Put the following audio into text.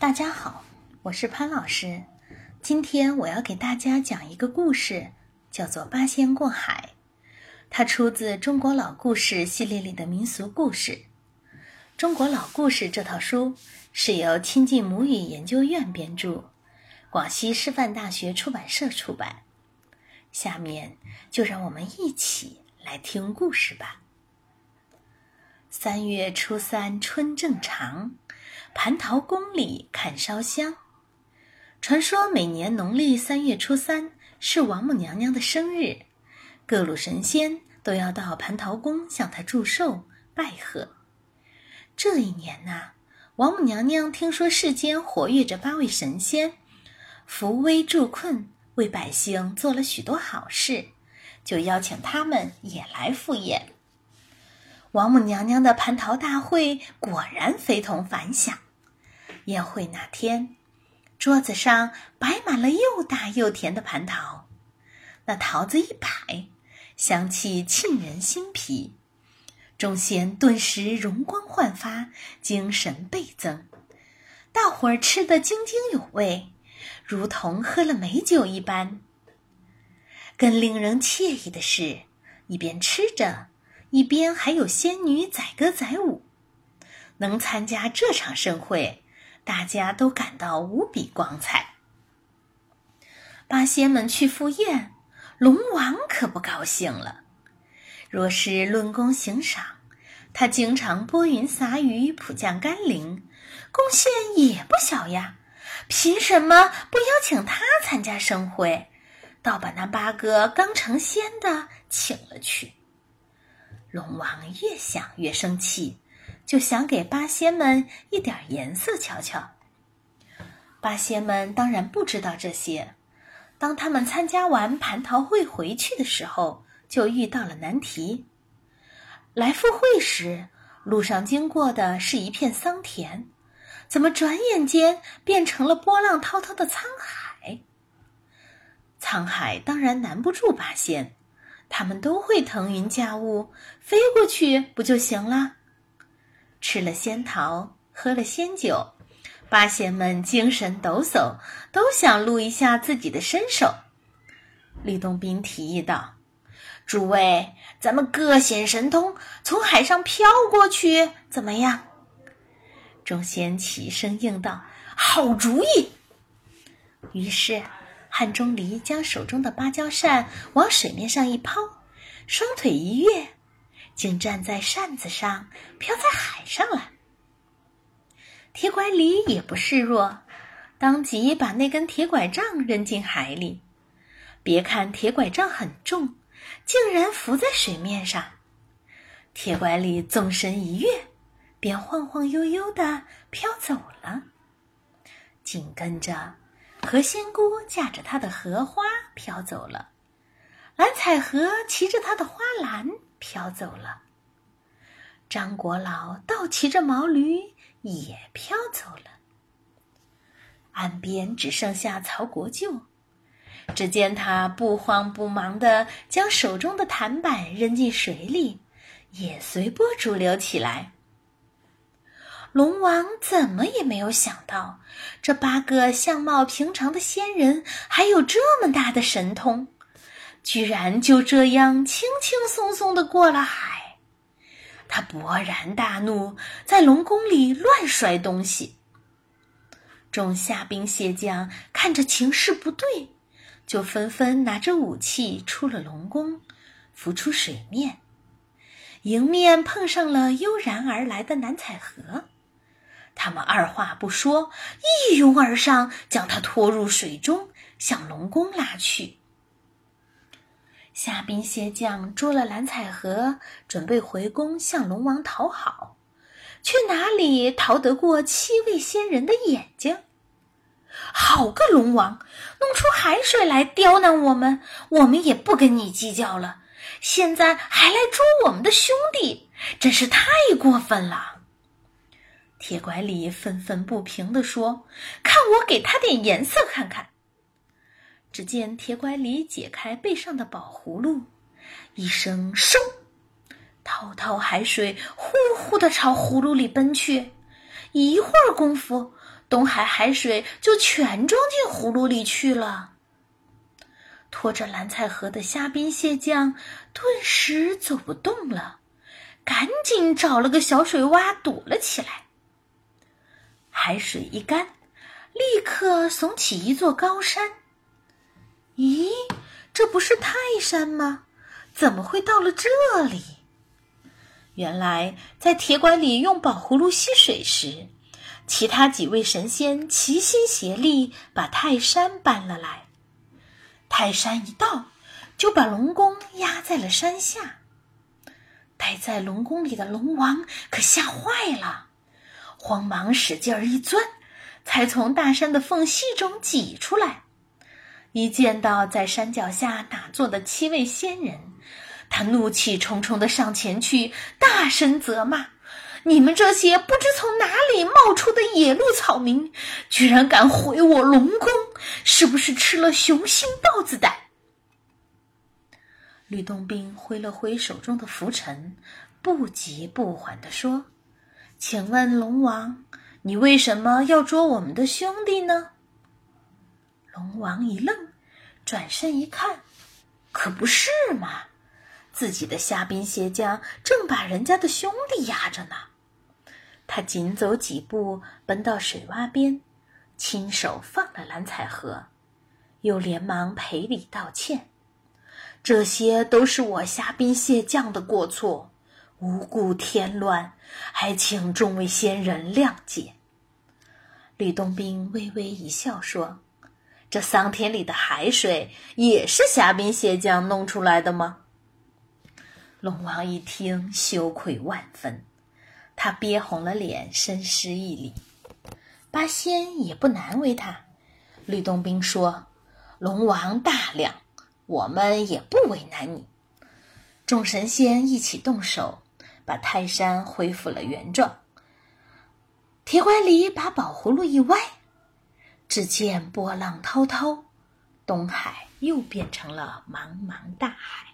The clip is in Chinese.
大家好，我是潘老师。今天我要给大家讲一个故事，叫做《八仙过海》。它出自《中国老故事》系列里的民俗故事。《中国老故事》这套书是由亲近母语研究院编著，广西师范大学出版社出版。下面就让我们一起来听故事吧。三月初三，春正长。蟠桃宫里看烧香，传说每年农历三月初三是王母娘娘的生日，各路神仙都要到蟠桃宫向她祝寿拜贺。这一年呐，王母娘娘听说世间活跃着八位神仙，扶危助困，为百姓做了许多好事，就邀请他们也来赴宴。王母娘娘的蟠桃大会果然非同凡响。宴会那天，桌子上摆满了又大又甜的蟠桃，那桃子一摆，香气沁人心脾，众仙顿时容光焕发，精神倍增。大伙儿吃得津津有味，如同喝了美酒一般。更令人惬意的是，一边吃着。一边还有仙女载歌载舞，能参加这场盛会，大家都感到无比光彩。八仙们去赴宴，龙王可不高兴了。若是论功行赏，他经常拨云撒雨，普降甘霖，贡献也不小呀。凭什么不邀请他参加盛会，倒把那八个刚成仙的请了去？龙王越想越生气，就想给八仙们一点颜色瞧瞧。八仙们当然不知道这些。当他们参加完蟠桃会回去的时候，就遇到了难题。来赴会时，路上经过的是一片桑田，怎么转眼间变成了波浪滔滔的沧海？沧海当然难不住八仙。他们都会腾云驾雾，飞过去不就行了？吃了仙桃，喝了仙酒，八仙们精神抖擞，都想露一下自己的身手。李洞宾提议道：“诸位，咱们各显神通，从海上飘过去，怎么样？”众仙齐声应道：“好主意。”于是。汉钟离将手中的芭蕉扇往水面上一抛，双腿一跃，竟站在扇子上，飘在海上了。铁拐李也不示弱，当即把那根铁拐杖扔进海里。别看铁拐杖很重，竟然浮在水面上。铁拐李纵身一跃，便晃晃悠悠的飘走了。紧跟着。何仙姑驾着她的荷花飘走了，蓝采和骑着他的花篮飘走了，张国老倒骑着毛驴也飘走了。岸边只剩下曹国舅，只见他不慌不忙地将手中的弹板扔进水里，也随波逐流起来。龙王怎么也没有想到，这八个相貌平常的仙人还有这么大的神通，居然就这样轻轻松松的过了海。他勃然大怒，在龙宫里乱摔东西。众虾兵蟹将看着情势不对，就纷纷拿着武器出了龙宫，浮出水面，迎面碰上了悠然而来的南彩河。他们二话不说，一拥而上，将他拖入水中，向龙宫拉去。虾兵蟹将捉了蓝采和，准备回宫向龙王讨好，却哪里逃得过七位仙人的眼睛？好个龙王，弄出海水来刁难我们，我们也不跟你计较了。现在还来捉我们的兄弟，真是太过分了。铁拐李愤愤不平地说：“看我给他点颜色看看。”只见铁拐李解开背上的宝葫芦，一声“收”，滔滔海水呼呼地朝葫芦里奔去。一会儿功夫，东海海水就全装进葫芦里去了。拖着蓝采和的虾兵蟹将顿时走不动了，赶紧找了个小水洼躲了起来。海水一干，立刻耸起一座高山。咦，这不是泰山吗？怎么会到了这里？原来在铁拐李用宝葫芦吸水时，其他几位神仙齐心协力把泰山搬了来。泰山一到，就把龙宫压在了山下。待在龙宫里的龙王可吓坏了，慌忙使劲儿一钻，才从大山的缝隙中挤出来。一见到在山脚下打坐的七位仙人，他怒气冲冲的上前去，大声责骂：“你们这些不知从哪里冒出的野鹿草民，居然敢毁我龙宫，是不是吃了雄心豹子胆？”吕洞宾挥了挥手中的拂尘，不急不缓地说：“请问龙王，你为什么要捉我们的兄弟呢？”龙王一愣，转身一看，可不是嘛！自己的虾兵蟹将正把人家的兄弟压着呢。他紧走几步，奔到水洼边，亲手放了蓝采和，又连忙赔礼道歉：“这些都是我虾兵蟹将的过错，无故添乱，还请众位仙人谅解。”吕洞宾微微一笑说。这桑田里的海水也是虾兵蟹将弄出来的吗？龙王一听，羞愧万分，他憋红了脸，深施一礼。八仙也不难为他。吕洞宾说：“龙王大量，我们也不为难你。”众神仙一起动手，把泰山恢复了原状。铁拐李把宝葫芦一歪。只见波浪滔滔，东海又变成了茫茫大海。